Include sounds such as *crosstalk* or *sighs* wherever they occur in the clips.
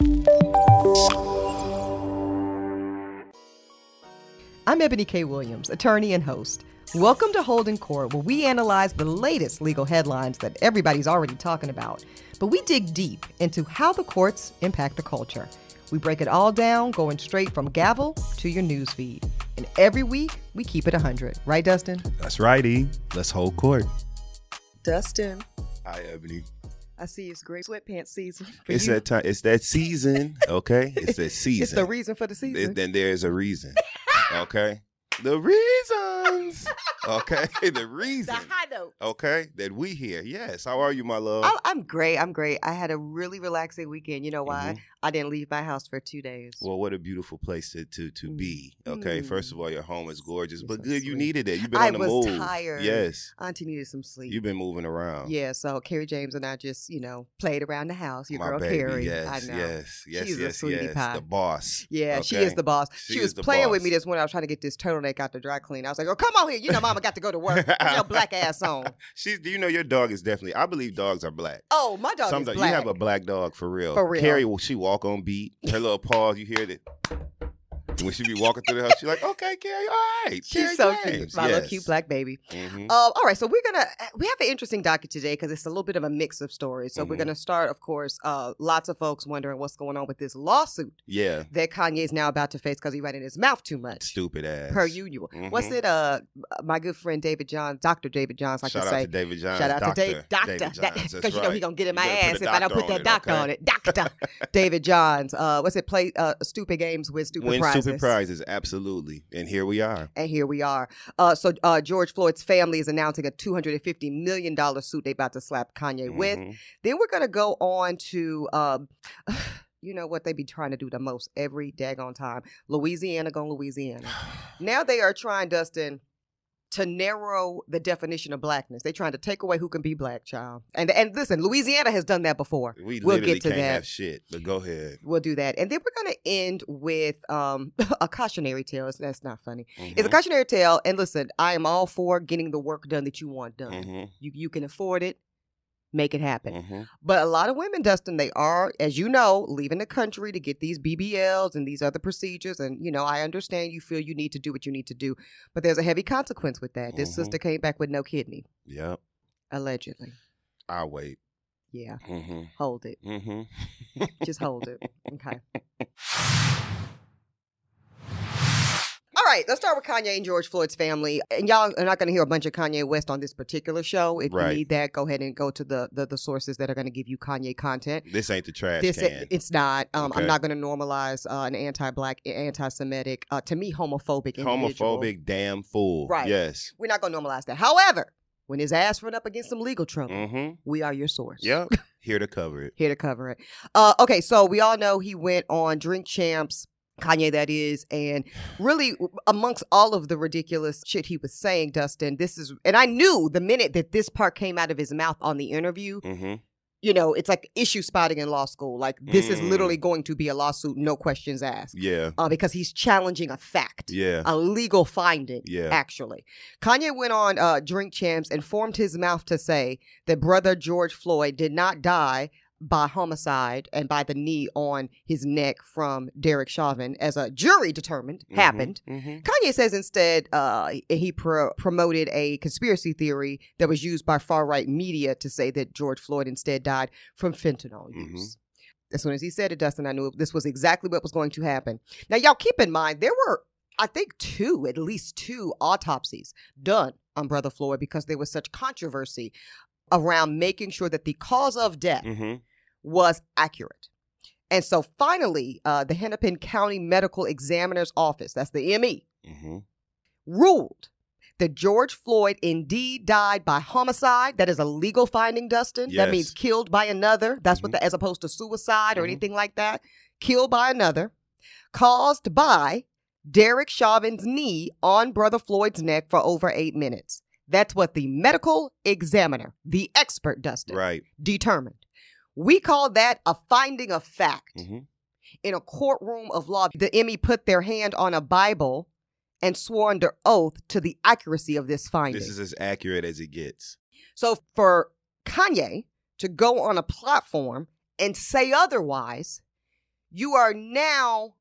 I'm Ebony K. Williams, attorney and host. Welcome to Holding Court, where we analyze the latest legal headlines that everybody's already talking about. But we dig deep into how the courts impact the culture. We break it all down, going straight from gavel to your newsfeed. And every week, we keep it 100. Right, Dustin? That's right, E. Let's hold court. Dustin, Hi, Ebony. I see it's great sweatpants season. *laughs* It's you. that time. It's that season. Okay, it's that season. *laughs* It's the reason for the season. Then- there is a reason. *laughs* Okay, the reasons. Okay, the reason. the high note. Okay, that we here. Yes. How are you, my love? I- I'm great. I'm great. I had a really relaxing weekend. You know why? Mhm. I didn't leave my house for two days. Well, what a beautiful place to to, to Mm. be. Okay, first Mm. of all, your home is gorgeous, but good. You needed it. You've been I on the move. I was tired. Yes, Auntie needed some sleep. you've been moving around. Yeah, so Carrie James and I just, you know, played around the house. Your my girl baby. Carrie. Yes, I know. yes, yes, She's a yes, sweetie yes. pie. The boss. Yeah, she is the boss. She She, was playing with me this morning. I was trying to get this turtleneck out the dry clean. I was like, "Oh, come on here! You know, Mama got to go to work. Put your *laughs* black ass on." She's. Do you know your dog is definitely? I believe dogs are black. Oh, my dog Some is dog- black. You have a black dog for real. For real. Carrie, will she walk on beat? Her little pause, you hear that? *laughs* When she be walking through the house, she's like, "Okay, Carrie, all right." She's Carrie so James. cute. My little cute black baby. Mhm. Uh, all right, so we're gonna we have an interesting docket today because it's a little bit of a mix of stories. So we're Mhm. gonna start, of course. Uh, lots of folks wondering what's going on with this lawsuit Yeah, that Kanye is now about to face because he ran in his mouth too much. stupid ass. Per usual. What's Mhm. it? Uh, my good friend David Johns, Doctor David Johns, like Shout to out say. to David Johns. Shout out doctor, to Dave, doctor, because That's you know he gonna get in my ass if I don't put that doctor okay? on it. Doctor *laughs* David Johns. Uh, what's it? Play uh, stupid games with stupid prizes. Stupid prizes, absolutely. And here we are. And here we are. Uh, so uh, George Floyd's family is announcing a two hundred and fifty million dollar suit they about to slap Kanye with. Mhm. Then we're gonna go on to. Um, *sighs* You know what they be trying to do the most every daggone time. Louisiana going Louisiana. *sighs* Now they are trying, Dustin, to narrow the definition of blackness. They're trying to take away who can be black, child. And and listen, Louisiana has done that before. We We'll literally get to that. shit. But go ahead. We'll do that. And then we're going to end with um, *laughs* a cautionary tale. That's not funny. It's a Mhm. cautionary tale. And listen, I am all for getting the work done that you want done. Mhm. You, you can afford it, make it happen. Mhm. But a lot of women, Dustin, they are, as you know, leaving the country to get these BBLs and these other procedures. And, you know, I understand you feel you need to do what you need to do. But there's a heavy consequence with that. This Mhm. sister came back with no kidney, Yep. allegedly. I'll wait. Yeah, hmm hold it. hmm Just hold it. Okay. *laughs* Right, let's start with Kanye and George Floyd's family. And y'all are not going to hear a bunch of Kanye West on this particular show. If Right. you need that, go ahead and go to the the, the sources that are going to give you Kanye content. This ain't the trash This can. it's not. Um, Okay. I'm not going to normalize uh, an anti-black, anti-Semitic, uh, to me homophobic, individual. Homophobic damn fool. Right. Yes. We're not going to normalize that. However, when his ass run up against some legal trouble, Mm-hmm. we are your source. Yep. *laughs* Here to cover it. here to cover it. Uh, okay, so we all know he went on Drink Champs, Kanye that is, and really amongst all of the ridiculous shit he was saying, Dustin, this is, and I knew the minute that this part came out of his mouth on the interview, Mm-hmm. you know, it's like issue spotting in law school. Like this is Mm. literally going to be a lawsuit, no questions asked, Yeah. uh, because he's challenging a fact. Yeah. A legal finding, Yeah. actually. Kanye went on uh, Drink Champs and formed his mouth to say that brother George Floyd did not die by homicide and by the knee on his neck from Derek Chauvin, as a jury determined Mhm. happened. Mhm. Kanye says instead uh, he pro- promoted a conspiracy theory that was used by far right media to say that George Floyd instead died from fentanyl Mhm. use. As soon as he said it, Dustin, I knew this was exactly what was going to happen. Now, y'all keep in mind, there were, I think, two, at least two autopsies done on Brother Floyd because there was such controversy around making sure that the cause of death Mhm. Was accurate. And so finally, uh, the Hennepin County Medical Examiner's Office, that's the ME, Mhm. ruled that George Floyd indeed died by homicide. That is a legal finding, Dustin. That means killed by another. That's what Mhm. the, as opposed to suicide or Mhm. anything like that. Killed by another, caused by Derek Chauvin's knee on Brother Floyd's neck for over eight minutes. That's what the medical examiner, the expert, Dustin, Right. determined. We call that a finding of fact Mhm. in a courtroom of law, the ME put their hand on a Bible and swore under oath to the accuracy of this finding. This is as accurate as it gets. so for Kanye to go on a platform and say otherwise you are now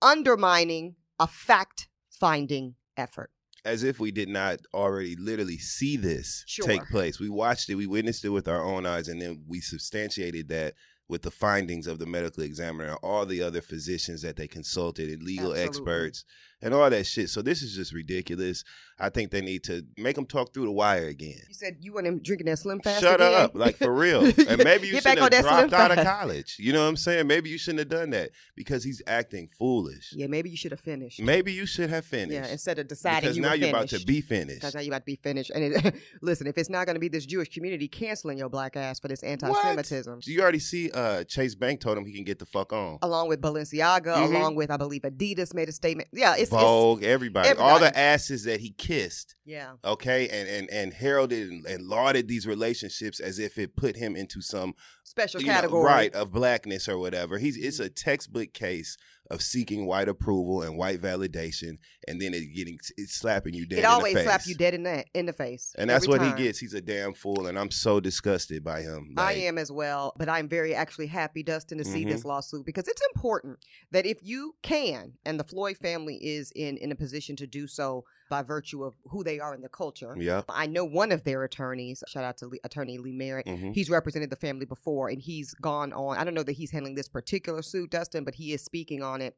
undermining a fact finding effort. As if we did not already literally see this Sure. take place. We watched it, we witnessed it with our own eyes, and then we substantiated that with the findings of the medical examiner and all the other physicians that they consulted and legal Absolutely. experts and all that shit. So this is just ridiculous. I think they need to make them talk through the wire again. You said you want him drinking that Slim Fast. Shut again? up, like for real. *laughs* And maybe you should have on that Slim dropped out of college. You know what I'm saying? Maybe you shouldn't have done that because he's acting foolish. Yeah, maybe you should have finished. Maybe you should have finished. Yeah, instead of deciding because you now you're about to be finished. Because now you're about to be finished. And it, *laughs* listen, if it's not going to be this Jewish community canceling your black ass for this anti-Semitism, You already see uh, Chase Bank told him he can get the fuck on. along with Balenciaga, Mhm. along with I believe Adidas made a statement. Yeah, it's Vogue, everybody, all the asses that he kissed, yeah. okay, and and and heralded and, and lauded these relationships as if it put him into some Special you know, category. right of blackness or whatever. He's it's a textbook case of seeking white approval and white validation, and then it getting it's slapping you dead. It in always the face. slaps you dead in the in the face. and that's what time. he gets. He's a damn fool, and I'm so disgusted by him. I am as well, but I'm very actually happy, Dustin, to see Mhm. this lawsuit because it's important that if you can, and the Floyd family is in in a position to do so by virtue of who they are in the culture. Yep. I know one of their attorneys. Shout out to Lee, Attorney Lee Merritt. mhm. He's represented the family before, and he's gone on. I don't know that he's handling this particular suit, Dustin, but he is speaking on it.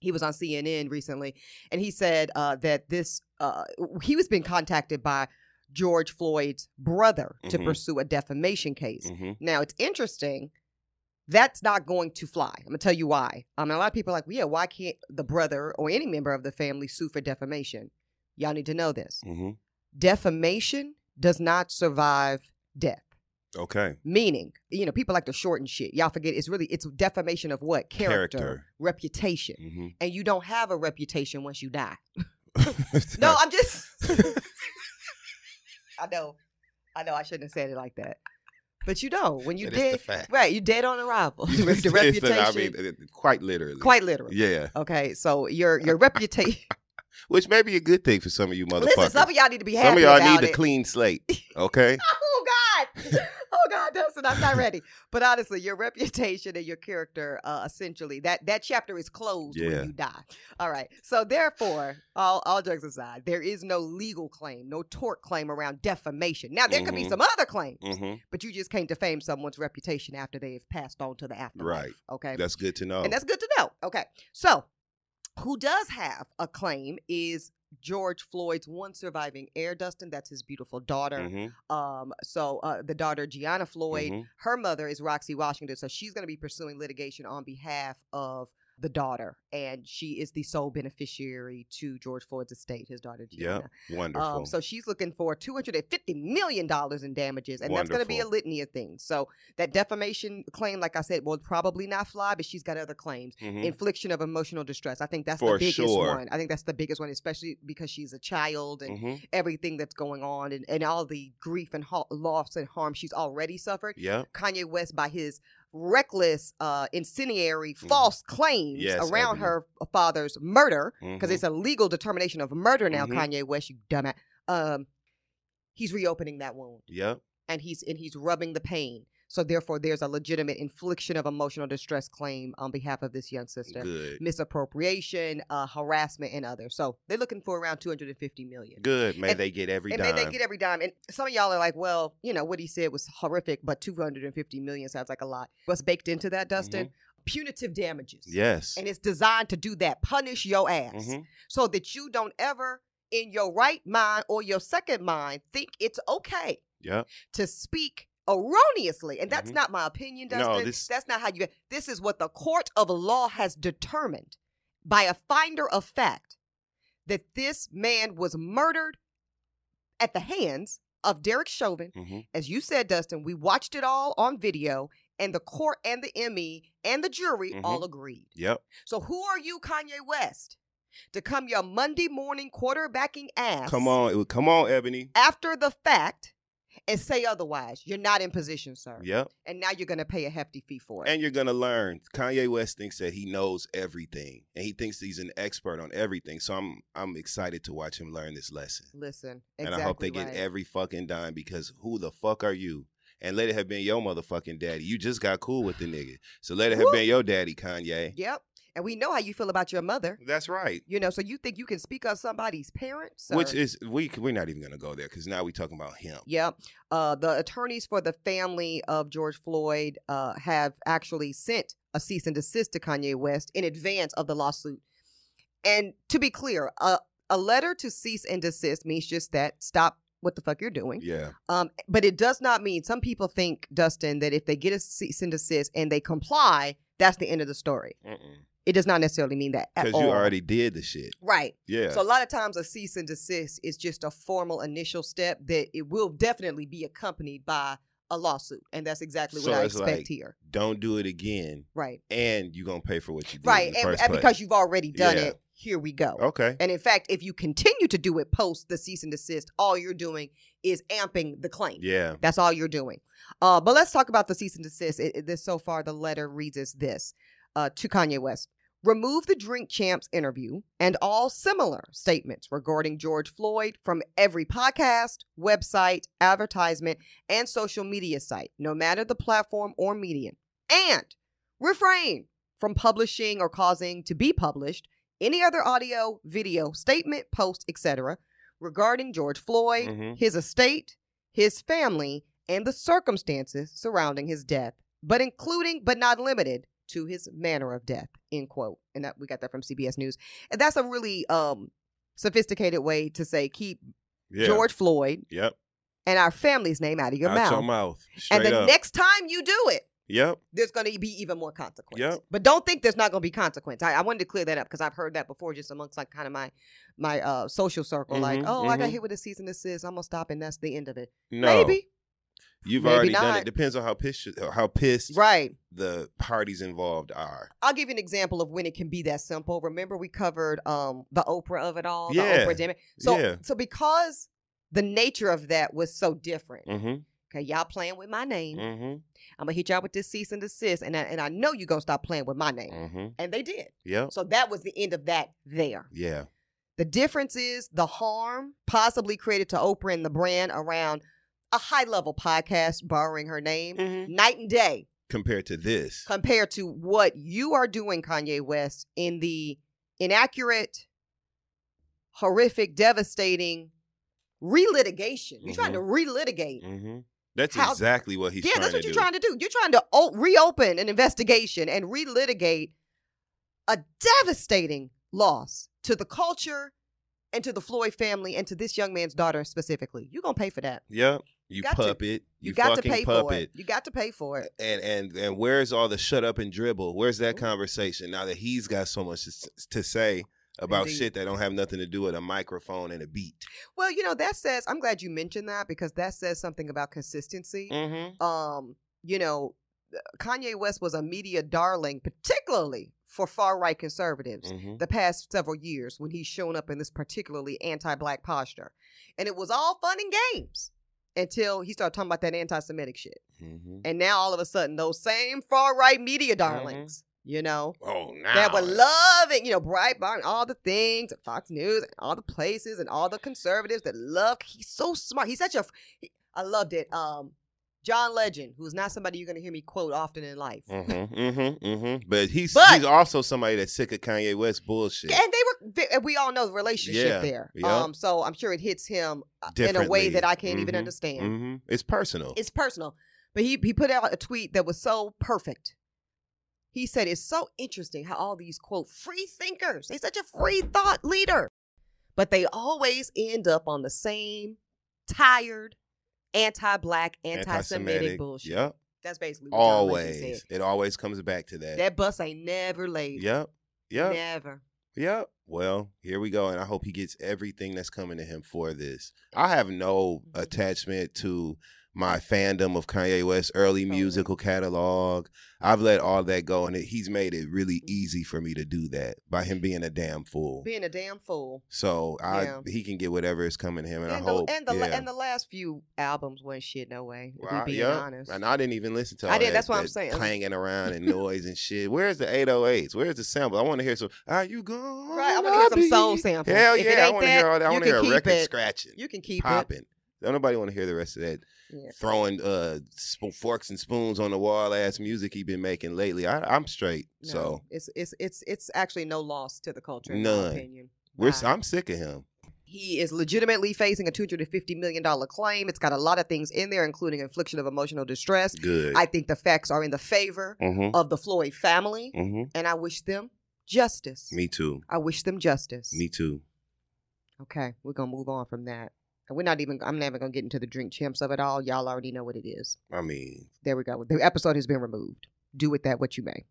He was on CNN recently, and he said uh, that this uh, he was being contacted by George Floyd's brother to Mhm. pursue a defamation case. Mhm. Now it's interesting. That's not going to fly. I'm gonna tell you why. I mean, a lot of people are like, well, yeah, why can't the brother or any member of the family sue for defamation? Y'all need to know this. Mhm. Defamation does not survive death. Okay. Meaning, you know, people like to shorten shit. Y'all forget it's really it's defamation of what character, Character. reputation, hmm and you don't have a reputation once you die. *laughs* *laughs* No, I'm just. *laughs* I know, I know. I shouldn't have said it like that, but you know, when you That is the dead, right? You dead on arrival. the reputation, I mean, quite literally. quite literally. Yeah. Okay, so your your reputation. Which may be a good thing for some of you motherfuckers. Listen, some of y'all need to be happy Some of y'all need a clean slate. Okay. *laughs* Oh God! *laughs* Oh God, Dustin, I'm not ready. But honestly, your reputation and your character, uh, essentially, that that chapter is closed Yeah. when you die. All right. So therefore, all all jokes aside, there is no legal claim, no tort claim around defamation. Now there could be Mhm. some other claims, hmm but you just can't defame someone's reputation after they've passed on to the afterlife. Right. Okay. That's good to know. And that's good to know. Okay. So, who does have a claim is George Floyd's one surviving heir, Dustin. That's his beautiful daughter. Mhm, Um, so uh, the daughter Gianna Floyd, mhm. her mother is Roxie Washington, so she's going to be pursuing litigation on behalf of the daughter, and she is the sole beneficiary to George Floyd's estate, his daughter Gianna. Yep. Wonderful. Um, so she's looking for two hundred and fifty million dollars in damages, and that's going to be a litany of things. So that defamation claim, like I said, will probably not fly, but she's got other claims. Mhm. Infliction of emotional distress. I think that's For the biggest sure. one. I think that's the biggest one, especially because she's a child and Mhm. everything that's going on and, and all the grief and ha- loss and harm she's already suffered. Yeah, Kanye West, by his reckless, uh, incendiary, Mhm. false claims Yes, around her father's murder, because Mhm. it's a legal determination of murder now. Mhm. Kanye West, you dumbass. Um, he's reopening that wound, Yep. and he's and he's rubbing the pain. So therefore, there's a legitimate infliction of emotional distress claim on behalf of this young sister Good. misappropriation, uh, harassment, and others. So they're looking for around 250 million. Good. May And- they get every and dime. may they get every dime. And some of y'all are like, well, you know, what he said was horrific, but 250 million sounds like a lot. What's baked into that, Dustin? Punitive damages. Mm-hmm. yes. And it's designed to do that. Punish your ass. Mhm. So that you don't ever, in your right mind or your second mind, think it's okay Yep. to speak erroneously. And that's Mhm. not my opinion, Dustin. No, this- That's not how you this is what the court of law has determined by a finder of fact that this man was murdered at the hands of Derek Chauvin. Mhm. As you said, Dustin, we watched it all on video, and the court and the ME and the jury Mhm. all agreed. Yep. So who are you, Kanye West, to come your Monday morning quarterbacking ass Come on. It would- Come on, Ebony. after the fact and say otherwise? You're not in position, sir. Yep. And now you're going to pay a hefty fee for it. And you're gonna learn. Kanye West thinks that he knows everything, and he thinks he's an expert on everything. So I'm I'm excited to watch him learn this lesson. Listen, and I hope they right. get every fucking dime because who the fuck are you? and let it have been your motherfucking daddy. You just got cool with the nigga, so let it have Whoop. been your daddy, Kanye. Yep. And we know how you feel about your mother. That's right. You know, so you think you can speak of somebody's parents? Which is we we're not even gonna go there because now we're talking about him. Yep. Uh, the attorneys for the family of George Floyd uh, have actually sent a cease and desist to Kanye West in advance of the lawsuit. And to be clear, a, a letter to cease and desist means just that stop what the fuck you're doing. Yeah. Um, but it does not mean some people think, Dustin, that if they get a cease and desist and they comply, that's the end of the story. It does not necessarily mean that at Because you already did the shit. right. Yeah. So a lot of times a cease and desist is just a formal initial step that it will definitely be accompanied by a lawsuit, and that's exactly what So I expect like- here. Don't do it again, Right. and you're gonna pay for what you did. Right. And, and because you've already done Yeah. it, here we go. Okay. And in fact, if you continue to do it post the cease and desist, all you're doing is amping the claim. Yeah. That's all you're doing. Uh, but let's talk about the cease and desist. It, it- this so far, the letter reads as this uh, to Kanye West: Remove the Drink Champs interview and all similar statements regarding George Floyd from every podcast, website, advertisement, and social media site, no matter the platform or medium, and refrain from publishing or causing to be published any other audio, video, statement, post, etc. regarding George Floyd, Mhm. his estate, his family, and the circumstances surrounding his death, but including but not limited to his manner of death. End quote. And that we got that from CBS News. And that's a really um sophisticated way to say keep Yeah. George Floyd Yep. and our family's name out of your Out mouth. your mouth. Straight and the up. next time you do it, Yep. there's going to be even more consequence. Yep. But don't think there's not going to be consequence. I, I wanted to clear that up because I've heard that before, just amongst like kind of my my uh social circle. like, Mhm, oh, I got mhm. hit with a cease and desist. I'm gonna stop, and that's the end of it. No. Maybe You've Maybe already done it. Depends on how pissed how pissed right. the parties involved are. I'll give you an example of when it can be that simple. Remember, we covered um the Oprah of it all, Yeah. the Oprah demo. So, Yeah. so because the nature of that was so different. Mm-hmm. Okay, y'all playing with my name. Mm-hmm. I'm gonna hit y'all with this cease and desist, and I, and I know you gonna stop playing with my name, Mm-hmm. and they did. Yeah. So that was the end of that there. Yeah. The difference is the harm possibly created to Oprah and the brand around a high level podcast borrowing her name, Mhm. night and day, Compared to this. compared to what you are doing, Kanye West, in the inaccurate, horrific, devastating relitigation. You're trying to relitigate. Mm-hmm. That's How- exactly what he's yeah, trying that's what you're do. trying to do. You're trying to o- reopen an investigation and relitigate a devastating loss to the culture and to the Floyd family and to this young man's daughter specifically. You're gonna pay for that. Yep. You Got to. You, You, got to fucking pay puppet. for it. You got to pay for it. And and and where's all the shut up and dribble? Where's that conversation now that he's got so much to, to say about Indeed. shit that don't have nothing to do with a microphone and a beat? Well, you know that says. I'm glad you mentioned that because that says something about consistency. Mm-hmm. Um, you know, Kanye West was a media darling, particularly for far right conservatives. Mm-hmm. the past several years when he's shown up in this particularly anti-black posture. And it was all fun and games until he started talking about that anti-Semitic shit. Mm-hmm. And now all of a sudden those same far-right media darlings, you know, Oh, now that were loving, you know, Breitbart and all the things, and Fox News and all the places and all the conservatives that love. He's so smart. He's such a. He, I loved it. Um, John Legend, who's not somebody you're going to hear me quote often in life. Mm-hmm, mm-hmm, mm-hmm. But he's But- he's also somebody that's sick of Kanye West bullshit. And they were, and we all know the relationship Yeah, there. yeah. Um, so I'm sure it hits him uh, in a way that I can't even Mhm, understand. Mm-hmm. It's personal. It's personal. But he he put out a tweet that was so perfect. He said it's so interesting how all these quote free thinkers, they're such a free thought leader, but they always end up on the same tired, anti-black, anti-Semitic bullshit. Yep. That's basically what Always. said. It always comes back to that. That bus ain't never laid. Yep. Yep. Never. Yep. Well, here we go. And I hope he gets everything that's coming to him for this. I have no Mhm. attachment to my fandom of Kanye West's early musical catalog. I've let all that go, and it, he's made it really easy for me to do that by him being a damn fool. Being a damn fool. So I Yeah. he can get whatever is coming to him, and, And, I the, hope. and the yeah. and the last few albums wasn't shit no way. Well, we I- being yeah. honest. And I didn't even listen to I didn't, that, that's what I'm saying. clanging around and *laughs* noise and shit. Where's the 808s? Where's the sample? I want to hear some. Are you going? Right, I want to hear some soul samples. Hell yeah, I want to hear all that. I want to hear a record it. scratching, You can keep it. popping. Don't nobody want to hear the rest of that Yeah. throwing uh forks and spoons on the wall ass music he been making lately. I, I'm straight. No, So it's it's it's it's actually no loss to the culture, in None. my opinion. we're Wow. I'm sick of him. He is legitimately facing a two hundred and fifty million dollar claim. It's got a lot of things in there, including infliction of emotional distress. Good. I think the facts are in the favor mm-hmm. of the Floyd family, Mm-hmm. and I wish them justice. Me too. I wish them justice. Me too. Okay, we're gonna move on from that. And we're not even. I'm never gonna get into the drink champs of it all. Y'all already know what it is. I mean, There we go. The episode has been removed. Do with that what you may.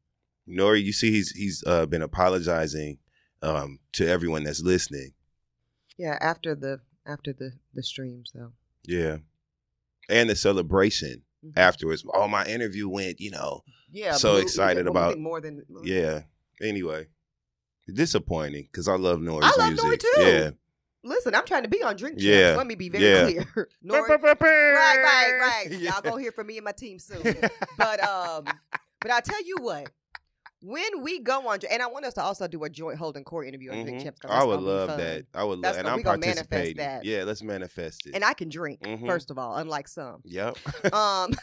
Nori, you see, he's he's uh, been apologizing um, to everyone that's listening. Yeah, after the after the the stream. So Yeah, and the celebration Mhm. afterwards. Oh, my interview went. You know, yeah, So excited about- more than yeah. Anyway, disappointing because I love Nori's I love music. Nori too. Yeah, Listen, I'm trying to be on drink champs. Yeah, Let me be very yeah. clear. *laughs* Nori, right, right, right. *laughs* Y'all gonna hear from me and my team soon. But um, *laughs* but I tell you what, when we go on, and I want us to also do a joint holding court interview on Drink Mhm. Champs. 'cause I would love that. I would love, That's and gonna- I'm we gonna manifest participating. that. Yeah, let's manifest it. And I can drink Mhm. first of all, unlike some. yep. Um.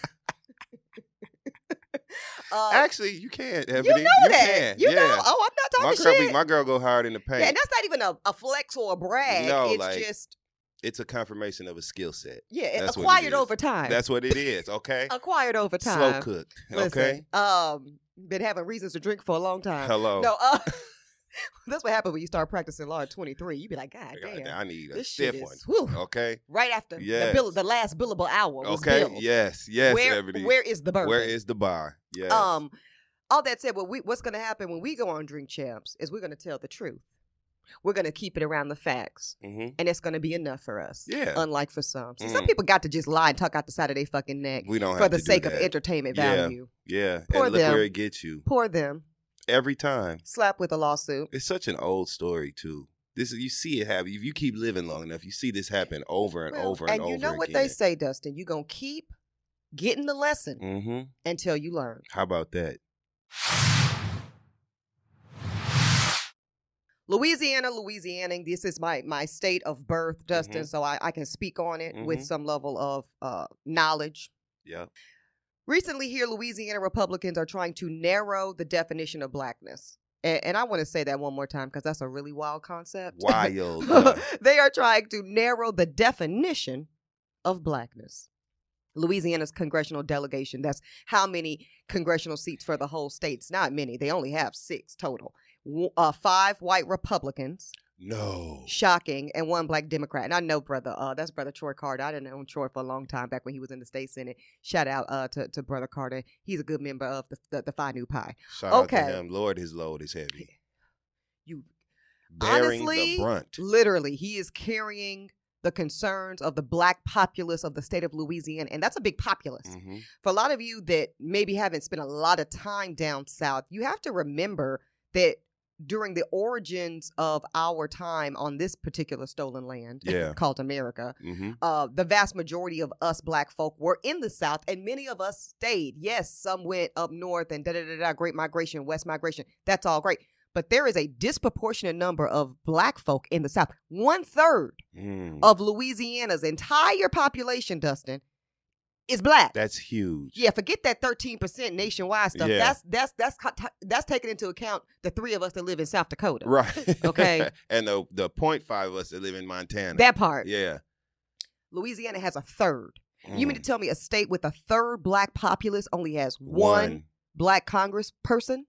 *laughs* uh, Actually, you can. you Ebony. know that. Can. You yeah. know. Oh, I'm not my talking girl, shit. be, my girl go hard in the paint. yeah, and that's not even a, a flex or a brag. No, it's like, just it's a confirmation of a skill set. yeah, that's acquired over time. That's what it is. Okay. *laughs* acquired over time. Slow cooked. Okay. Listen, um, been having reasons to drink for a long time. Hello. No, uh, *laughs* *laughs* that's what happened when you start practicing law at 23. You be like, God damn, I need a this stiff shit one. is *laughs* whew, Okay. right after the, bill, the last billable hour was Okay. billed. Yes. Yes. where, where is the bourbon? Where is the bar? Yes. Um, all that said, what we what's going to happen when we go on Drink Champs is we're going to tell the truth. We're going to keep it around the facts, hmm and it's going to be enough for us. Yeah. Unlike for some, See, some Mm. people got to just lie and tuck out the side of their fucking neck we don't for the to do sake of entertainment Yeah. value. Yeah. Poor and look them. where it gets you Poor them. Every time. Slap with a lawsuit. It's such an old story too. This is you see it happen. If you keep living long enough, you see this happen over and Well, over and, and over And you know what again. they say, Dustin. You're going to keep getting the lesson Mm-hmm. until you learn. How about that? Louisiana, Louisiana. This is my my state of birth, Dustin. Mhm. So I, I can speak on it with Mhm. some level of uh, knowledge. Yeah. Recently, here, Louisiana Republicans are trying to narrow the definition of blackness. And, and I want to say that one more time because that's a really wild concept. Wild. *laughs* they are trying to narrow the definition of blackness. Louisiana's congressional delegation, that's how many congressional seats for the whole state. It's not many. They only have six total. Uh, five white Republicans, no. shocking, and one black Democrat. And I know, brother, uh, that's brother Troy Carter. I didn't know Troy for a long time back when he was in the state senate. Shout out uh, to, to brother Carter. He's a good member of the the, the Phi Nu Pi. Shout out Okay. to him. Lord, his load is heavy. You Bearing Honestly, the brunt. literally, he is carrying the concerns of the black populace of the state of Louisiana, and that's a big populace. hmm For a lot of you that maybe haven't spent a lot of time down south, you have to remember that during the origins of our time on this particular stolen land *laughs* Yeah. called America, hmm uh, the vast majority of us black folk were in the South, and many of us stayed. Yes, some went up north and da da da da, Great Migration, West Migration. That's all great. But there is a disproportionate number of black folk in the South. One third Mm. of Louisiana's entire population, Dustin, is black. That's huge. yeah, forget that thirteen percent nationwide stuff. Yeah. That's that's that's that's taking into account the three of us that live in South Dakota. Right. *laughs* Okay. *laughs* and the the point five of us that live in Montana. That part. Yeah. Louisiana has a third. You mean to Mm. tell me a state with a third black populace only has one, black Congress person?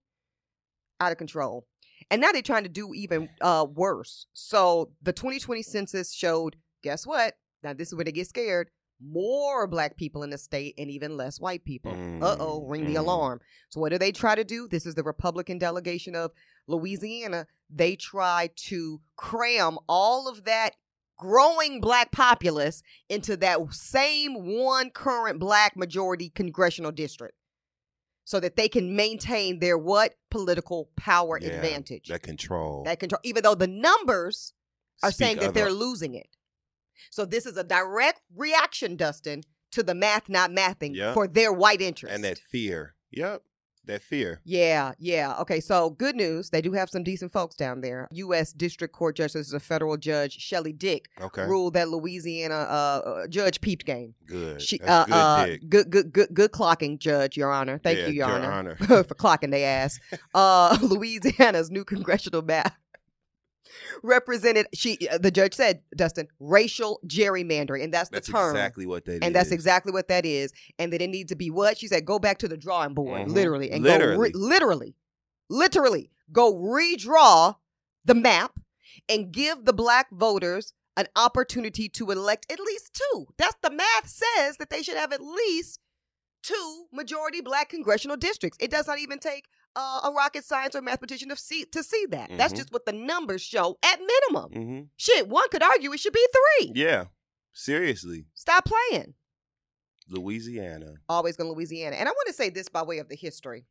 Out of control. And now they're trying to do even uh, worse. So the 2020 census showed, guess what? Now this is where they get scared. More black people in the state and even less white people. Mm, Uh oh, ring the mm. alarm. So what do they try to do? This is the Republican delegation of Louisiana. They try to cram all of that growing black populace into that same one current black majority congressional district so that they can maintain their what political power Yeah, advantage That control. that control even though the numbers are Speak saying that of they're losing it so this is a direct reaction dustin to the math not mathing Yep. for their white interest and that fear. Yep. That fear. Yeah, yeah. Okay, so good news. They do have some decent folks down there. U.S. District Court Judge, this is a federal judge, Shelly Dick, Okay. ruled that Louisiana uh, uh, judge peeped game. Good. She, That's good, uh, uh, good, good, good, good clocking, Judge, Your Honor. Thank Yeah, you, Your, Your Honor, Honor. *laughs* for clocking their ass. *laughs* Uh, *laughs* Louisiana's new congressional map represented. She, uh, the judge said, Dustin, racial gerrymandering, and that's the That's term. exactly what that is. and that's exactly what that is. And that it needs to be what she said. Go back to the drawing board, Mhm. literally, and Literally. go re- literally, literally go redraw the map and give the black voters an opportunity to elect at least two. That's the math says that they should have at least two majority black congressional districts. It does not even take uh, a rocket science or mathematician to see to see that. That's Mhm. just what the numbers show at minimum. hmm Shit, one could argue it should be three. Yeah. Seriously. Stop playing. Louisiana. always going to Louisiana. And I want to say this by way of the history.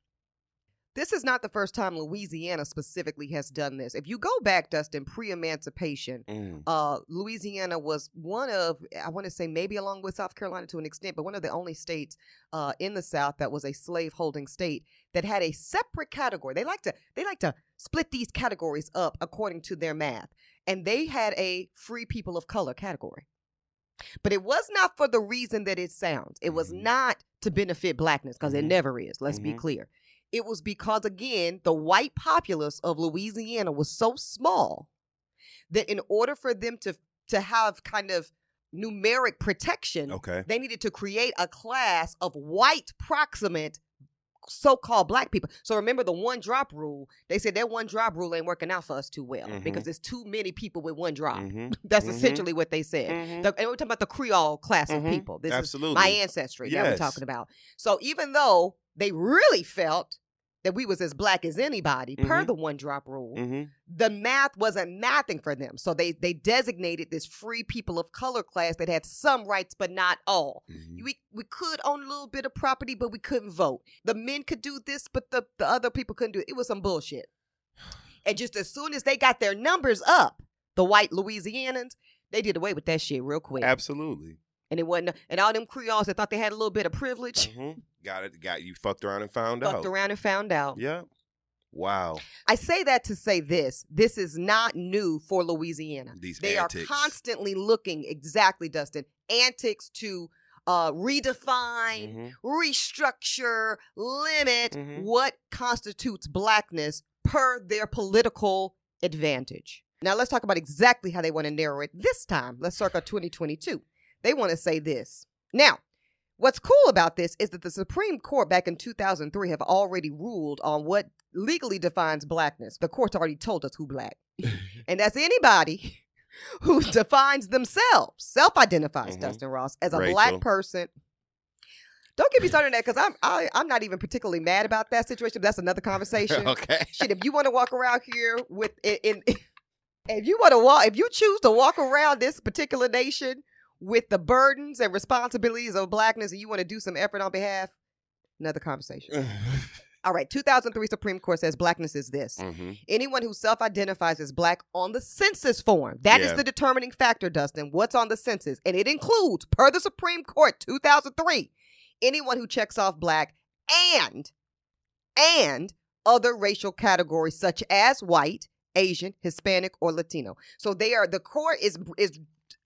This is not the first time Louisiana specifically has done this. If you go back, Dustin, pre-emancipation, Mm. uh, Louisiana was one of, I want to say maybe along with South Carolina to an extent, but one of the only states uh, in the South that was a slave-holding state that had a separate category. They like to they like to split these categories up according to their math, and they had a free people of color category. But it was not for the reason that it sounds. It was Mhm. not to benefit blackness because it Mhm. never is. Let's be Mhm. clear. It was because again, the white populace of Louisiana was so small that in order for them to to have kind of numeric protection, Okay. they needed to create a class of white proximate so-called black people. So remember the one drop rule. They said that one drop rule ain't working out for us too well Mhm. because there's too many people with one drop. hmm *laughs* That's Mhm. essentially what they said. Mhm. The- and we're talking about the Creole class of Mhm. people. This Absolutely. is my ancestry that we're talking about. So even though they really felt that we was as black as anybody per Mhm. the one drop rule, hmm the math wasn't mathing for them. So they they designated this free people of color class that had some rights but not all. hmm We we could own a little bit of property, but we couldn't vote. The men could do this, but the, the other people couldn't do it. It was some bullshit. And just as soon as they got their numbers up, the white Louisianans, they did away with that shit real quick. Absolutely. And it wasn't and all them Creoles that thought they had a little bit of privilege hmm Got it. Got you fucked around and found fucked out. Fucked around and found out. Yeah. Wow. I say that to say this. This is not new for Louisiana. These They antics. are constantly looking exactly, Dustin, antics to uh, redefine, Mhm. restructure, limit Mhm. what constitutes blackness per their political advantage. Now let's talk about exactly how they want to narrow it this time. Let's circa 2022. They want to say this. Now, what's cool about this is that the Supreme Court back in 2003 have already ruled on what legally defines blackness. The court's already told us who black. *laughs* and that's anybody *laughs* who *laughs* defines themselves, self-identifies Mhm. Dustin Ross as a Rachel. black person. Don't get me started on that because I'm I, I'm not even particularly mad about that situation. But that's another conversation. okay. Shit, if you want to walk around here with in, in if you want to walk, if you choose to walk around this particular nation with the burdens and responsibilities of blackness, and you want to do some effort on behalf, another conversation. *laughs* All right, 2003 Supreme Court says blackness is this. hmm Anyone who self identifies as black on the census form. That is Yeah. the determining factor, Dustin. What's on the census? And it includes, per the Supreme Court 2003, anyone who checks off black and, and other racial categories such as white, Asian, Hispanic, or Latino. So they are, the court is, is,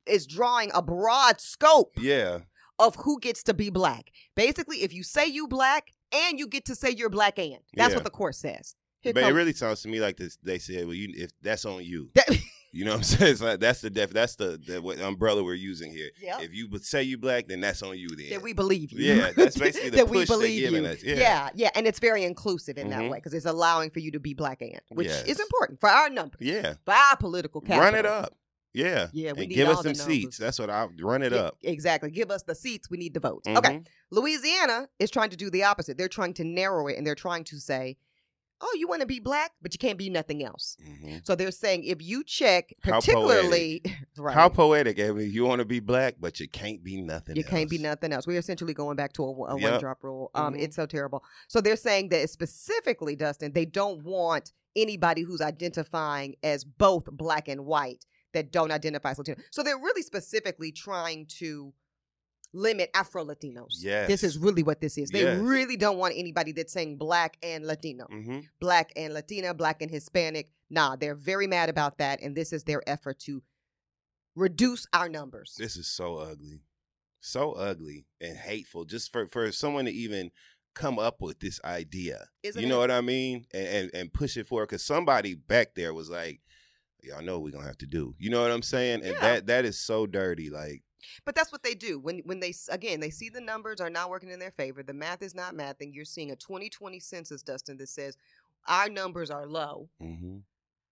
is drawing a broad scope Yeah. of who gets to be black. Basically, if you say you black and you get to say you're black and. That's Yeah. what the court says. Here but it really sounds to me like this. They said, "Well, you if that's on you." *laughs* That- You know what I'm saying? It's like that's the def. That's the, the what umbrella we're using here. Yep. If you say you black, then that's on you. Then that we believe you. Yeah, that's basically the *laughs* that we push they're believe giving you. us. Yeah. yeah, yeah, and it's very inclusive in that Mhm. way because it's allowing for you to be black and, which is important for our numbers, Yeah. for our political capital. Run it up. Yeah. Yeah, we and need give us some seats. That's what I run it up. Exactly. Give us the seats. We need the votes. Okay. Mhm. Louisiana is trying to do the opposite. They're trying to narrow it and they're trying to say, oh, you want to be black, but you can't be nothing else. Mhm. So they're saying if you check, How particularly, *laughs* right, How poetic, Ebony. You want to be black, but you can't be nothing. You can't be nothing else. We're essentially going back to a, one- a Yep. one drop rule. Um, Mhm. It's so terrible. So they're saying that specifically, Dustin, they don't want anybody who's identifying as both black and white that don't identify as Latino. So they're really specifically trying to limit Afro Latinos. Yes. This is really what this is. They Yes. really don't want anybody that's saying black and Latino. hmm Black and Latina, black and Hispanic. Nah, they're very mad about that. And this is their effort to reduce our numbers. This is so ugly, so ugly and hateful. Just for for someone to even come up with this idea, Isn't you know it? what I mean, and and, and push it forward. Because somebody back there was like, "Y'all know what we're gonna have to do." You know what I'm saying? And Yeah. that that is so dirty. Like, But that's what they do when when they again they see the numbers are not working in their favor. The math is not mathing. You're seeing a 2020 census, Dustin, that says our numbers are low. hmm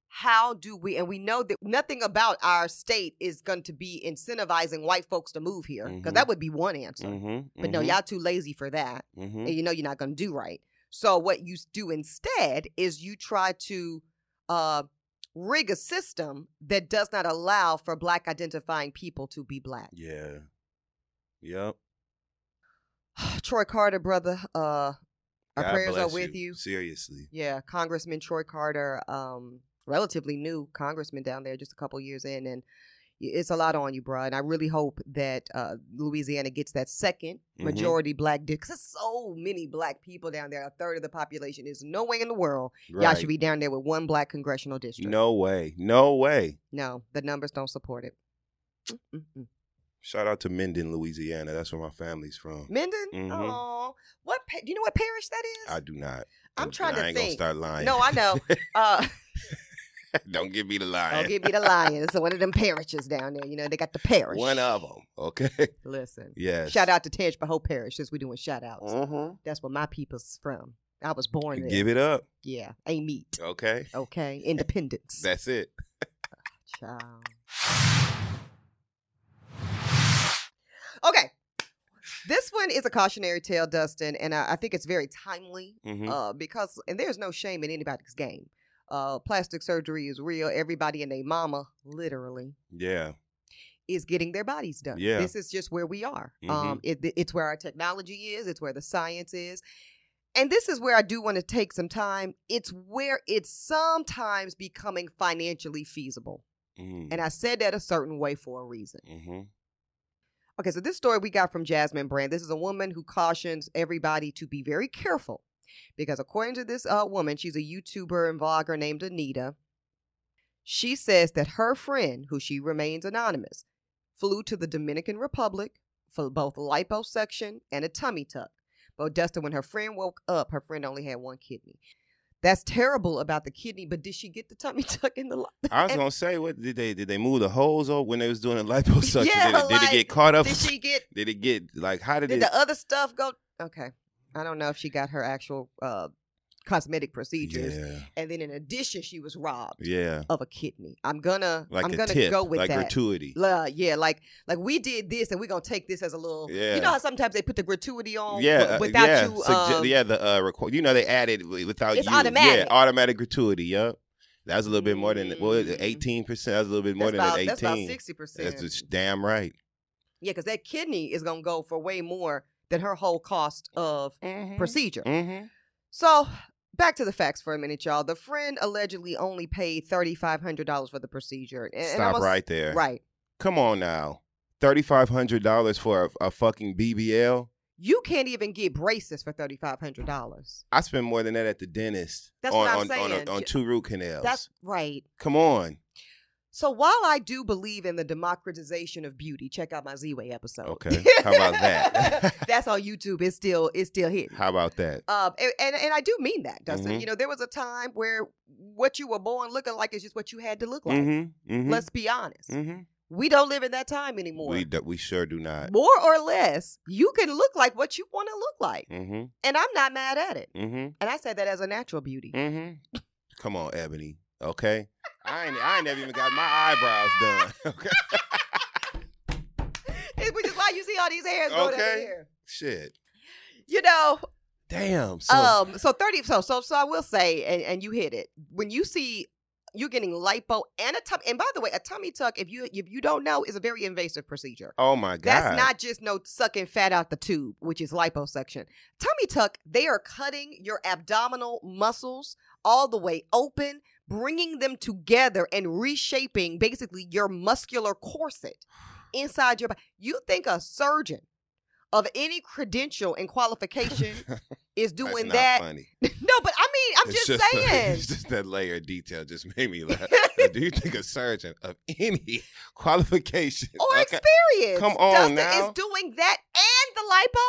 How do we? And we know that nothing about our state is going to be incentivizing white folks to move here because Mhm. that would be one answer. hmm But no, y'all too lazy for that, hmm and you know you're not going to do right. So what you do instead is you try to uh, rig a system that does not allow for black identifying people to be black. Yeah. Yep. *sighs* Troy Carter, brother, uh, our God prayers are with you. Seriously. Yeah, Congressman Troy Carter, um, relatively new congressman down there, just a couple years in, and it's a lot on you, bro. And I really hope that uh, Louisiana gets that 2nd Mhm. majority black district. Cause there's so many black people down there. A third of the population. There's no way in the world y'all should be down there with one black congressional district. No way. No way. no, the numbers don't support it. Mm-mm-mm. Shout out to Minden, Louisiana. That's where my family's from. Minden, Mhm. oh, what? Pa- do you know what parish that is? I do not. I'm trying I to think. gonna start lying. No, I know. *laughs* Uh, *laughs* Don't give me the lie. Don't give me the lion. It's one of them parishes down there. You know, they got the parish. One of them. Okay. Listen. yes. Shout out to Tangipahoa Parish since we're doing shout outs. Mm-hmm. That's where my people's from. I was born there. Give it up. Yeah. Ain't meat. Okay. Okay. *laughs* Independence. That's it. *laughs* Child. Okay. This one is a cautionary tale, Dustin, and I, I think it's very timely hmm uh, because, and there's no shame in anybody's game. Uh, plastic surgery is real. Everybody and their mama, literally, yeah. is getting their bodies done. Yeah. This is just where we are. Mhm. Um, it, it's where our technology is. It's where the science is. And this is where I do want to take some time. It's where it's sometimes becoming financially feasible. Mm-hmm. And I said that a certain way for a reason. hmm Okay, so this story we got from Jasmine Brand. This is a woman who cautions everybody to be very careful because, according to this uh, woman, she's a YouTuber and vlogger named Anita. She says that her friend, who she remains anonymous, flew to the Dominican Republic for both liposuction and a tummy tuck. But Dustin, when her friend woke up, her friend only had one kidney. That's terrible about the kidney, but did she get the tummy *laughs* tuck in the? li- I was gonna say, what did they did they move the holes over when they was doing the *laughs* liposuction? Yeah, did, it, did it get caught up? Did she get *laughs* Did it get like how did, Did it? the other stuff go? Okay. I don't know if she got her actual uh, cosmetic procedures. yeah, And then in addition, she was robbed yeah, of a kidney. I'm gonna like I'm gonna tip, go with like that. gratuity. La- yeah, like like we did this and we're gonna take this as a little Yeah. you know how sometimes they put the gratuity on Yeah, uh, without yeah, you sugge- um, yeah. The uh, requ- you know they added wi- without It's you. automatic. Yeah, automatic gratuity. Yep. That was a little bit more than what Mm. eighteen percent. That was a little bit more that's than about, an that's about eighteen. sixty That's percent. just damn right. Yeah, because that kidney is gonna go for way more than her whole cost of procedure. Mm-hmm. So back to the facts for a minute, y'all. The friend allegedly only paid thirty five hundred dollars for the procedure. And- and Stop was- right there. Right. Come on now. Thirty five hundred dollars for a, a fucking BBL. You can't even get braces for thirty five hundred dollars. I spend more than that at the dentist. That's on, what I'm on, on, saying. a- on two root canals. That's right. Come on. So while I do believe in the democratization of beauty, check out my Z-Way episode. Okay. How about that? *laughs* That's on YouTube. It's still it's still hitting. How about that? Um, and, and and I do mean that, Dustin. Mhm. You know, there was a time where what you were born looking like is just what you had to look like. mm-hmm. Mm-hmm. Let's be honest. mm-hmm. We don't live in that time anymore. We do, we sure do not. More or less, you can look like what you want to look like, Mm-hmm. and I'm not mad at it. Mm-hmm. And I said that as a natural beauty. Mm-hmm. Come on, Ebony. Okay. I ain't I ain't never even got my eyebrows done. *laughs* Okay. Which is why you see all these hairs going Okay. over here. Shit. You know, Damn. So um, so thirty. So so so I will say, and, and you hit it when you see you're getting lipo and a tummy. And by the way, a tummy tuck, if you if you don't know, is a very invasive procedure. Oh my god. That's not just no sucking fat out the tube, which is liposuction. Tummy tuck, they are cutting your abdominal muscles all the way open, bringing them together and reshaping basically your muscular corset inside your body. You think a surgeon of any credential and qualification *laughs* is doing that. funny. *laughs* No, but I mean, I'm It's just, the- *laughs* saying. it's just that layer of detail just made me laugh. Do you think a surgeon of any qualification or okay, experience. Come on Dustin now. is doing that and the lipo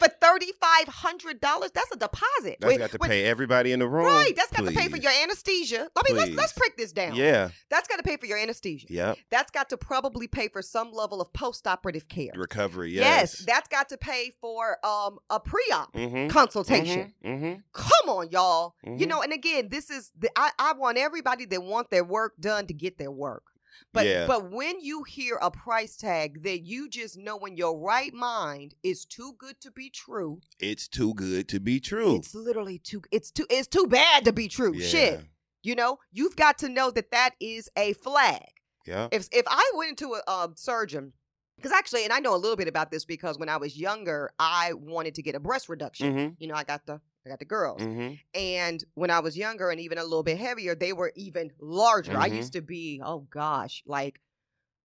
for thirty five hundred dollars. That's a deposit. that's Wait, got to wait, pay everybody in the room? Right, that's got to pay for your anesthesia. I mean, let's let's Please. break this down. Yeah. That's got to pay for your anesthesia. Yeah. That's got to probably pay for some level of post operative care. Recovery. Yes. Yes. that's got to pay for um a pre op mm-hmm. consultation. Mm-hmm. Come on, y'all. You Mhm. know, and again, this is the I, I want everybody that want their work done to get their work. But Yeah. but when you hear a price tag that you just know in your right mind is too good to be true, It's too good to be true. it's literally too it's too it's too bad to be true. yeah. Shit. You know, you've got to know that that is a flag. Yeah. If if I went into a um, surgeon, because actually, and I know a little bit about this because when I was younger, I wanted to get a breast reduction. Mm-hmm. You know, I got the I got the girls, Mm-hmm. and when I was younger and even a little bit heavier, they were even larger. I Mhm. used to be, oh gosh, like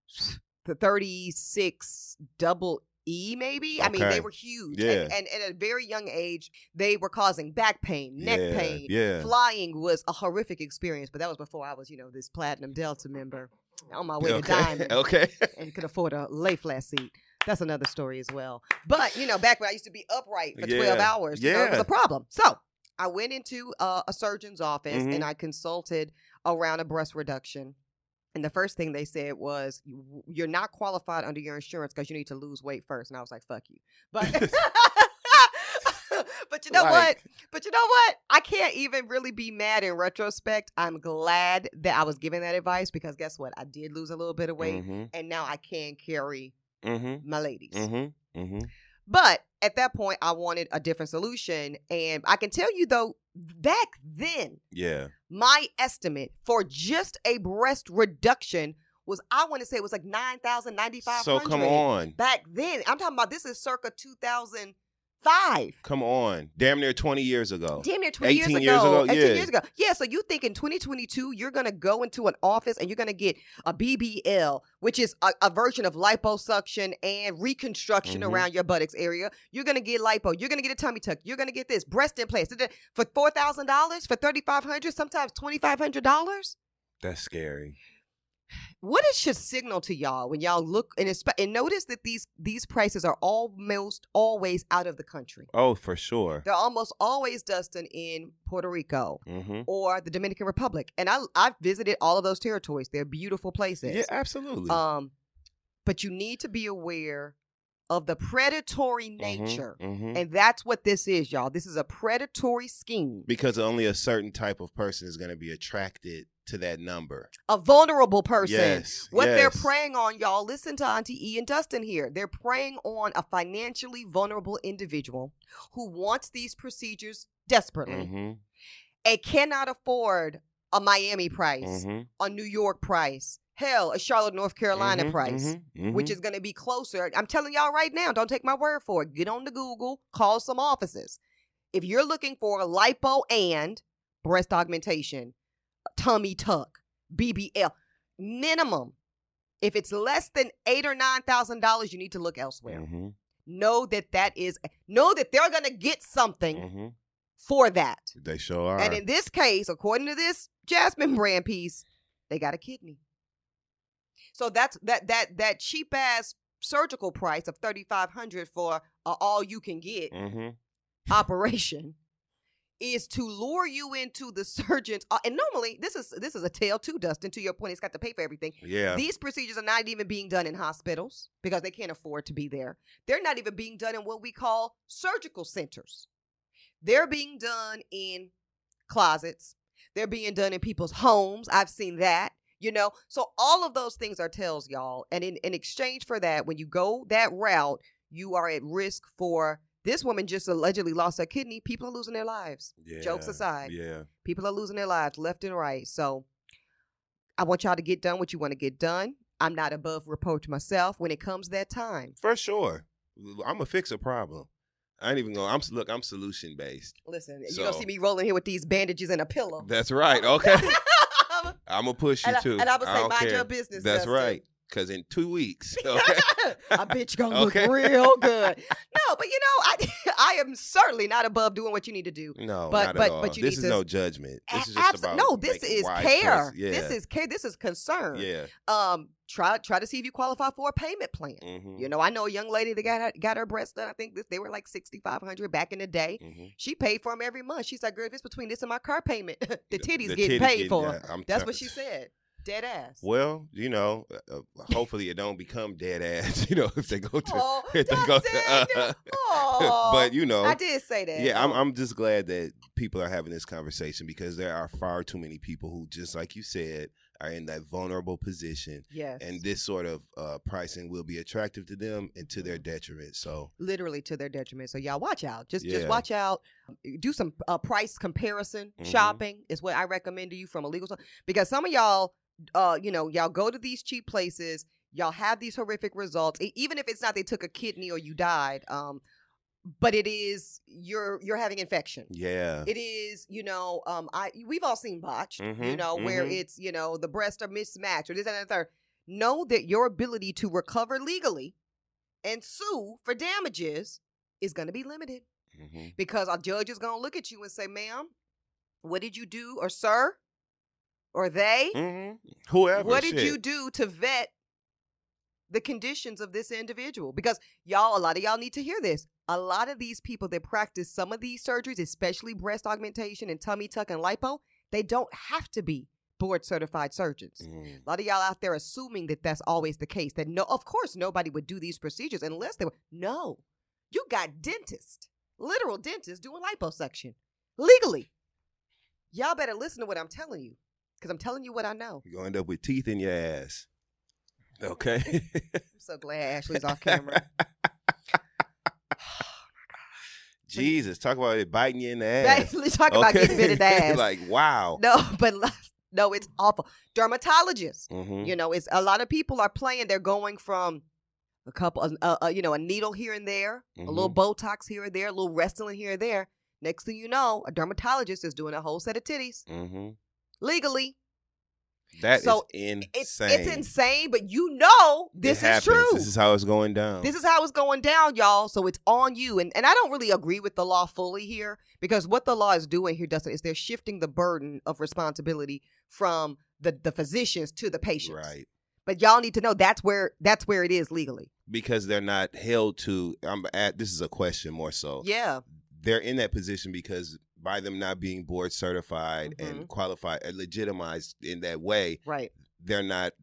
*sighs* the thirty six double. E maybe I mean they were huge Yeah. and, and at a very young age they were causing back pain neck Yeah, pain yeah. flying was a horrific experience but that was before I was you know this platinum delta member on my way to diamond *laughs* okay. and could afford a lay flat seat. That's another story as well. But you know, back when I used to be upright for twelve Yeah. hours, you know, it was a problem. So I went into uh, a surgeon's office Mhm. and I consulted around a breast reduction. And the first thing they said was, "You- "You're not qualified under your insurance because you need to lose weight first. And I was like, "Fuck you." But *laughs* but you know what? But you know what? I can't even really be mad in retrospect. I'm glad that I was given that advice because guess what? I did lose a little bit of weight Mm-hmm. and now I can carry Mm-hmm. my ladies. Mm-hmm. Mm-hmm. But at that point, I wanted a different solution. And I can tell you though, back then, Yeah. my estimate for just a breast reduction was, I want to say it was like 9,000, 9,500. So come on. Back then, I'm talking about this is circa 2005. Come on. Damn near 20 years ago. Damn near 20 years 18 ago. years ago, 18 yeah. years ago. Yeah, so you think in 2022, you're going to go into an office and you're going to get a BBL, which is a, a version of liposuction and reconstruction Mhm. around your buttocks area. You're going to get lipo. You're going to get a tummy tuck. You're going to get this breast implants for $4,000, for 3,500, sometimes $2,500. That's scary. What it should signal to y'all when y'all look and, and notice that these these prices are almost always out of the country. Oh, for sure. They're almost always Dustin in Puerto Rico. Mm-hmm. or the Dominican Republic. And I I've visited all of those territories. They're beautiful places. Yeah, absolutely. Um but you need to be aware of the predatory Mhm, nature. mhm. And that's what this is, y'all. This is a predatory scheme. because only a certain type of person is going to be attracted to that number. A vulnerable person. Yes. What they're yes. preying on, y'all, listen to Auntie E and Dustin here. They're preying on a financially vulnerable individual who wants these procedures desperately Mhm, and cannot afford a Miami price. mhm, a New York price. Hell, a Charlotte, North Carolina mhm, price, mhm, which mhm. is going to be closer. I'm telling y'all right now, don't take my word for it. Get on the Google, call some offices. If you're looking for a lipo and breast augmentation, tummy tuck, BBL, minimum. If it's less than eight or nine thousand dollars, you need to look elsewhere. Mhm, Know that that is know that they're going to get something mhm. for that. They sure are. And in this case, according to this Jasmine brand piece, they got a kidney. So that's that that that cheap ass surgical price of thirty five hundred for all you can get Mhm. operation is to lure you into the surgeon's. Uh, and normally, this is this is a tale too, Dustin. To your point, it's got to pay for everything. Yeah. These procedures are not even being done in hospitals because they can't afford to be there. They're not even being done in what we call surgical centers. They're being done in closets. They're being done in people's homes. I've seen that, you know. So all of those things are tells, y'all. And in, in exchange for that, when you go that route, you are at risk for this woman just allegedly lost her kidney. People are losing their lives. Jokes aside. Yeah. People are losing their lives left and right. So I want y'all to get done what you want to get done. I'm not above reproach myself when it comes that time. For sure. I'm gonna fix a problem. I ain't even gonna. I'm look. I'm solution based. Listen, you don't see me rolling here with these bandages and a pillow. That's right. Okay. *laughs* I'm gonna push you and, I, too. and I would I say, mind care. your business. That's Dustin. right. Because in two weeks, *laughs* okay, a bitch gonna Okay. look real *laughs* good. No, but you know, I *laughs* I am certainly not above doing what you need to do. no, But- but- all. but you this need is to- no judgment. This is just about no, this is care. Yeah, This is care. This is concern. yeah. Um, try try to see if you qualify for a payment plan. Mm-hmm. You know, I know a young lady that got her, got her breasts done. I think this, they were like sixty five hundred back in the day. hmm She paid for them every month. She's like, "Girl, if it's between this and my car payment, the titties The getting titties paid for." yeah, That's tell- what she said. Dead ass. Well, you know, uh, uh, hopefully it don't become dead ass. *laughs* You know, if they go to, Oh, if they go to. *laughs* Aw. but you know, I did say that. yeah, I'm. I'm just glad that people are having this conversation because there are far too many people who, just like you said, are in that vulnerable position, yes, and this sort of uh, pricing will be attractive to them and to their detriment. So, literally to their detriment. So y'all watch out. Just Yeah. just watch out. Do some uh, price comparison Mhm. shopping is what I recommend to you from a legal because some of y'all, uh, you know, y'all go to these cheap places. Y'all have these horrific results, even if it's not they took a kidney or you died. Um, but it is you're you're having infection. yeah, It is, you know, um, I we've all seen botched, you Mhm, know, where mhm. it's, you know, the breasts are mismatched or this and that and third. Know that your ability to recover legally and sue for damages is going to be limited hmm because a judge is going to look at you and say, "Ma'am, what did you do, or sir, or they? hmm whoever. what did shit. you do to vet the conditions of this individual because y'all a lot of y'all need to hear this a lot of these people that practice some of these surgeries especially breast augmentation and tummy tuck and lipo they don't have to be board certified surgeons Mhm. a lot of y'all out there assuming that that's always the case that no of course nobody would do these procedures unless they were no you got dentists literal dentists doing liposuction legally y'all better listen to what i'm telling you because i'm telling you what i know You're gonna end up with teeth in your ass. Okay. i'm so glad ashley's off *laughs* camera *sighs* Jesus, talk about it biting you in the ass. Let's talk about getting bit in the *laughs* ass. like wow. no, *laughs* but no, it's awful. Dermatologists, Mhm. you know, it's a lot of people are playing. They're going from a couple, uh, uh, you know, a needle here and there, a little Mm-hmm. Botox here and there, a little Restylane here and there. Next thing you know, a dermatologist is doing a whole set of titties hmm legally. That is So, insane. It's it's insane, but you know this is true. This is how it's going down. This is how it's going down, y'all. So it's on you. And and I don't really agree with the law fully here because what the law is doing here, Dustin, is they're shifting the burden of responsibility from the, the physicians to the patients. right. But y'all need to know that's where that's where it is legally. Because they're not held to I'm at this is a question more so. Yeah. They're in that position because by them not being board certified Mhm. and qualified and legitimized in that way, Right. they're not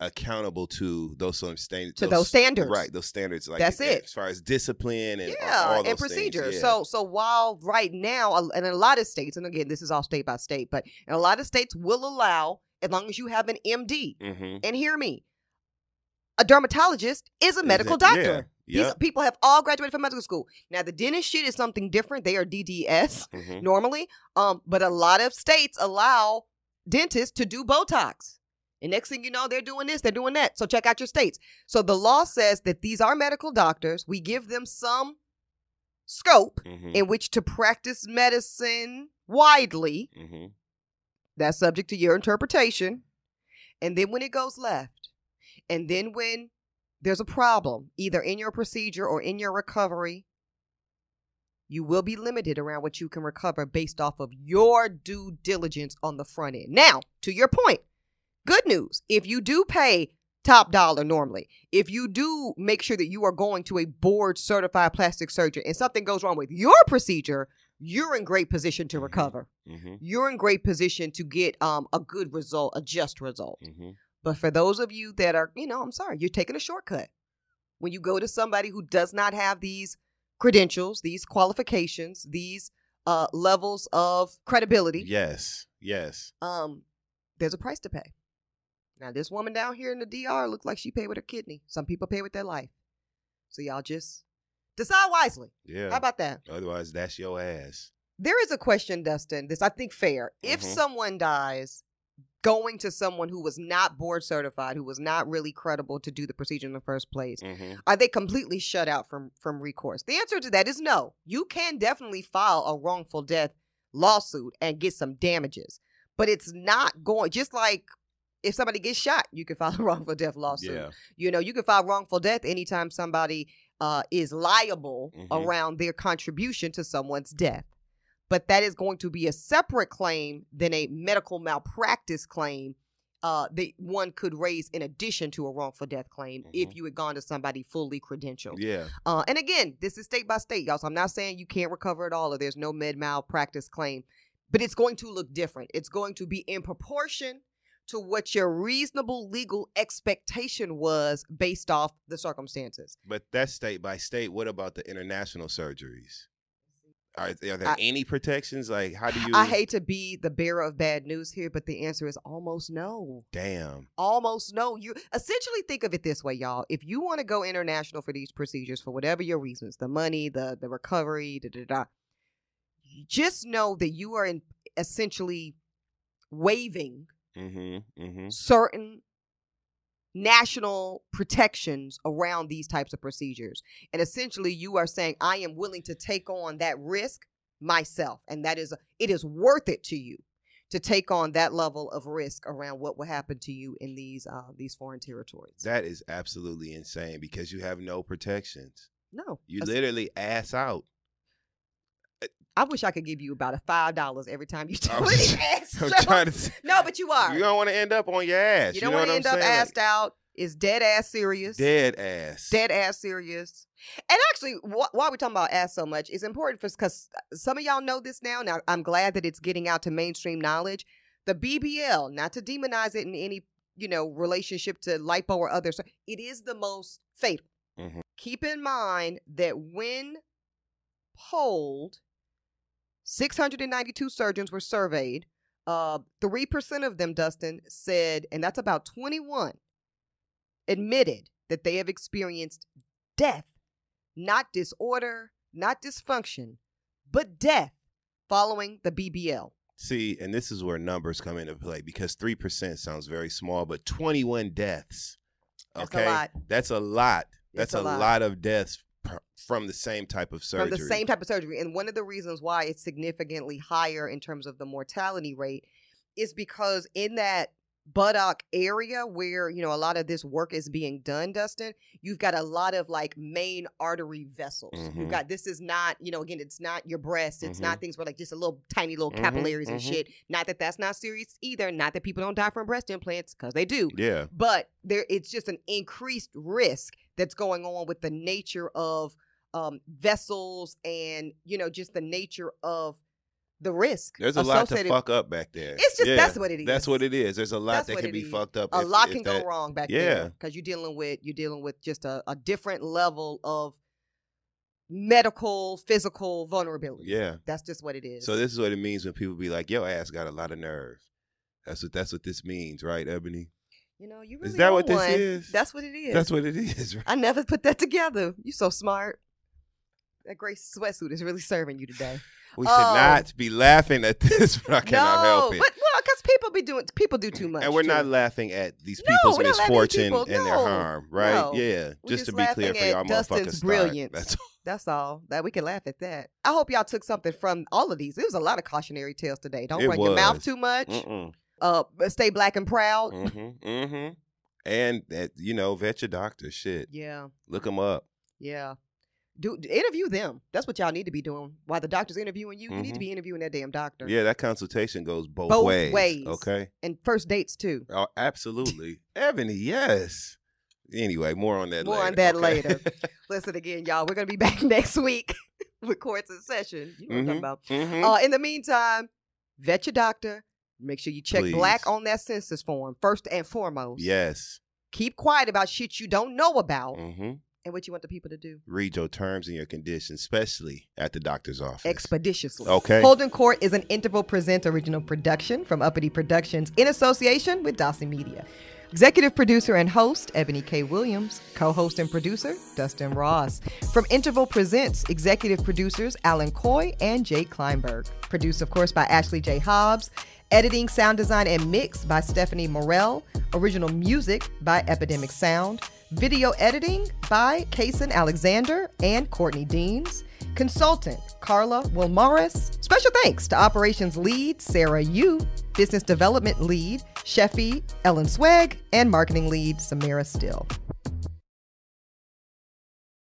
accountable to those standards. To those standards. Right, those standards like That's it. as far as discipline and yeah, all those and procedure. Things. Yeah. So so while right now, and in a lot of states, and again, this is all state by state, but in a lot of states will allow, as long as you have an MD, Mhm. and hear me, a dermatologist is a medical it- doctor. Yeah. These people have all graduated from medical school. Now the dentist shit is something different. They are DDS Mhm. normally, um, but a lot of states allow dentists to do Botox. And next thing you know, they're doing this, they're doing that. So check out your states. So the law says that these are medical doctors. We give them some scope Mhm. in which to practice medicine widely. Mhm. That's subject to your interpretation. And then when it goes left, and then when there's a problem, either in your procedure or in your recovery, you will be limited around what you can recover based off of your due diligence on the front end. Now, to your point, good news. If you do pay top dollar normally, if you do make sure that you are going to a board certified plastic surgeon and something goes wrong with your procedure, you're in great position to Mhm. recover Mhm. you're in great position to get um a good result, a just result. Mhm. But for those of you that are, you know, I'm sorry, you're taking a shortcut. When you go to somebody who does not have these credentials, these qualifications, these uh levels of credibility, Yes. Yes. um, there's a price to pay. Now, this woman down here in the DR looks like she paid with her kidney. Some people pay with their life. So y'all just decide wisely. Yeah. How about that? Otherwise, that's your ass. There is a question, Dustin. This I think fair. If Mhm. someone dies going to someone who was not board certified, who was not really credible to do the procedure in the first place, Mhm. are they completely shut out from from recourse? The answer to that is no. You can definitely file a wrongful death lawsuit and get some damages, but it's not going just like if somebody gets shot, you can *laughs* file a wrongful death lawsuit. Yeah. You know, you can file wrongful death anytime somebody uh, is liable Mhm. around their contribution to someone's death. But that is going to be a separate claim than a medical malpractice claim uh, that one could raise in addition to a wrongful death claim if Mhm. you had gone to somebody fully credentialed. Yeah. Uh, and again, this is state by state, y'all. So I'm not saying you can't recover at all or there's no med malpractice claim, but it's going to look different. It's going to be in proportion to what your reasonable legal expectation was based off the circumstances. But that's state by state. What about the international surgeries? Are, are there I- any protections? Like, how do *sighs* you? I hate to be the bearer of bad news here, but the answer is almost no. Damn. Almost no. You essentially think of it this way, y'all. If you want to go international for these procedures for whatever your reasons, the money, the the recovery, da da da, just know that you are in essentially waiving Mm-hmm. Mm-hmm. certain national protections around these types of procedures. And essentially you are saying I am willing to take on that risk myself and that is it is worth it to you to take on that level of risk around what will happen to you in these uh these foreign territories. That is absolutely insane because you have no protections. no. You literally ass out. I wish I could give you about a five dollars every time you *laughs* do any ass *laughs* I'm trying to. No, but you are. You don't want to end up on your ass. You You, don't know want to I'm end up saying? assed out. It's dead ass serious. Dead ass. dead ass serious. And actually, wh- why we're talking about ass so much it's important for because some of y'all know this now. Now, I'm glad that it's getting out to mainstream knowledge. The BBL, not to demonize it in any you know relationship to lipo or others, it is the most fatal. Mm-hmm. Keep in mind that when polled, 692 surgeons were surveyed. Uh, three percent of them, Dustin said, and that's about 21 admitted that they have experienced death, not disorder, not dysfunction, but death following the BBL. See, and this is where numbers come into play because three percent sounds very small, but twenty-one deaths. Okay. That's a lot. that's a lot. That's a a lot. lot. of deaths from the same type of surgery. From the same type of surgery. And one of the reasons why it's significantly higher in terms of the mortality rate is because in that buttock area where, you know, a lot of this work is being done, Dustin, you've got a lot of like main artery vessels. You've Mhm. got this is not, you know, again, it's not your breast. It's not things where like just a little tiny little Mhm, capillaries and mhm. shit. Not that that's not serious either. Not that people don't die from breast implants because they do Yeah, but there it's just an increased risk that's going on with the nature of um, vessels and you know just the nature of the risk there's a lot to fuck up back there. It's just- Yeah, that's what it That's what it is. There's a lot That's that can be is. fucked up. a if- lot if can that- go wrong back yeah. there because you're dealing with you're dealing with just a, a different level of medical physical vulnerability Yeah. that's just what it is So this is what it means when people be like, "Yo, ass got a lot of nerve." That's what that's what this means, right, Ebony? You know you Is that what this one. is? that's what it is That's what it *laughs* is. Right? i never put that together you so smart that gray sweatsuit is really serving you today *laughs* We should Oh. not be laughing at *laughs* this, but I cannot no, help it. but well, because people be doing people do too much, and we're not laughing at these people's we're not laughing at misfortune people. and their harm, right? no. Yeah, just just to be clear for y'all Dustin's brilliance. That's That's all that we can laugh at that. I hope y'all took something from all of these. It was a lot of cautionary tales today. Don't It run your mouth too much. Mm-mm. Uh, stay black and proud. Mm-hmm. Mm-hmm. And that you know, vet your doctor. Shit, Yeah, look them up. yeah. Do interview them. That's what y'all need to be doing. While the doctor's interviewing you, you need to Mhm. be interviewing that damn doctor. Yeah, that consultation goes both, Both ways. ways. Okay. And first dates too. Oh, absolutely, Ebony. Yes. Anyway, more on that. More later, on that okay? later. *laughs* Listen again, y'all. We're gonna be *laughs* back next week *laughs* with courts in session. You know what I'm talking Mhm. about. Mhm. Uh, in the meantime, vet your doctor. Make sure you check black on that census form first and foremost. yes. Keep quiet about shit you don't know about Mm-hmm. and what you want the people to do Read your terms and your conditions, especially at the doctor's office. expeditiously. Okay. Holdin' Court is an Interval Presents original production from Uppity Productions in association with Dawson Media. Executive producer and host, Ebony K. Williams. Co host and producer, Dustin Ross. From Interval Presents, executive producers Alan Coy and Jake Kleinberg. Produced, of course, by Ashley J. Hobbs. Editing, sound design, and mix by Stephanie Morell. Original music by Epidemic Sound. Video editing by Kason Alexander and Courtney Deans. Consultant Carla Wilmaris. Special thanks to Operations Lead Sarah Yu, Business Development Lead Sheffy, Ellen Swag, and marketing lead Samira Still.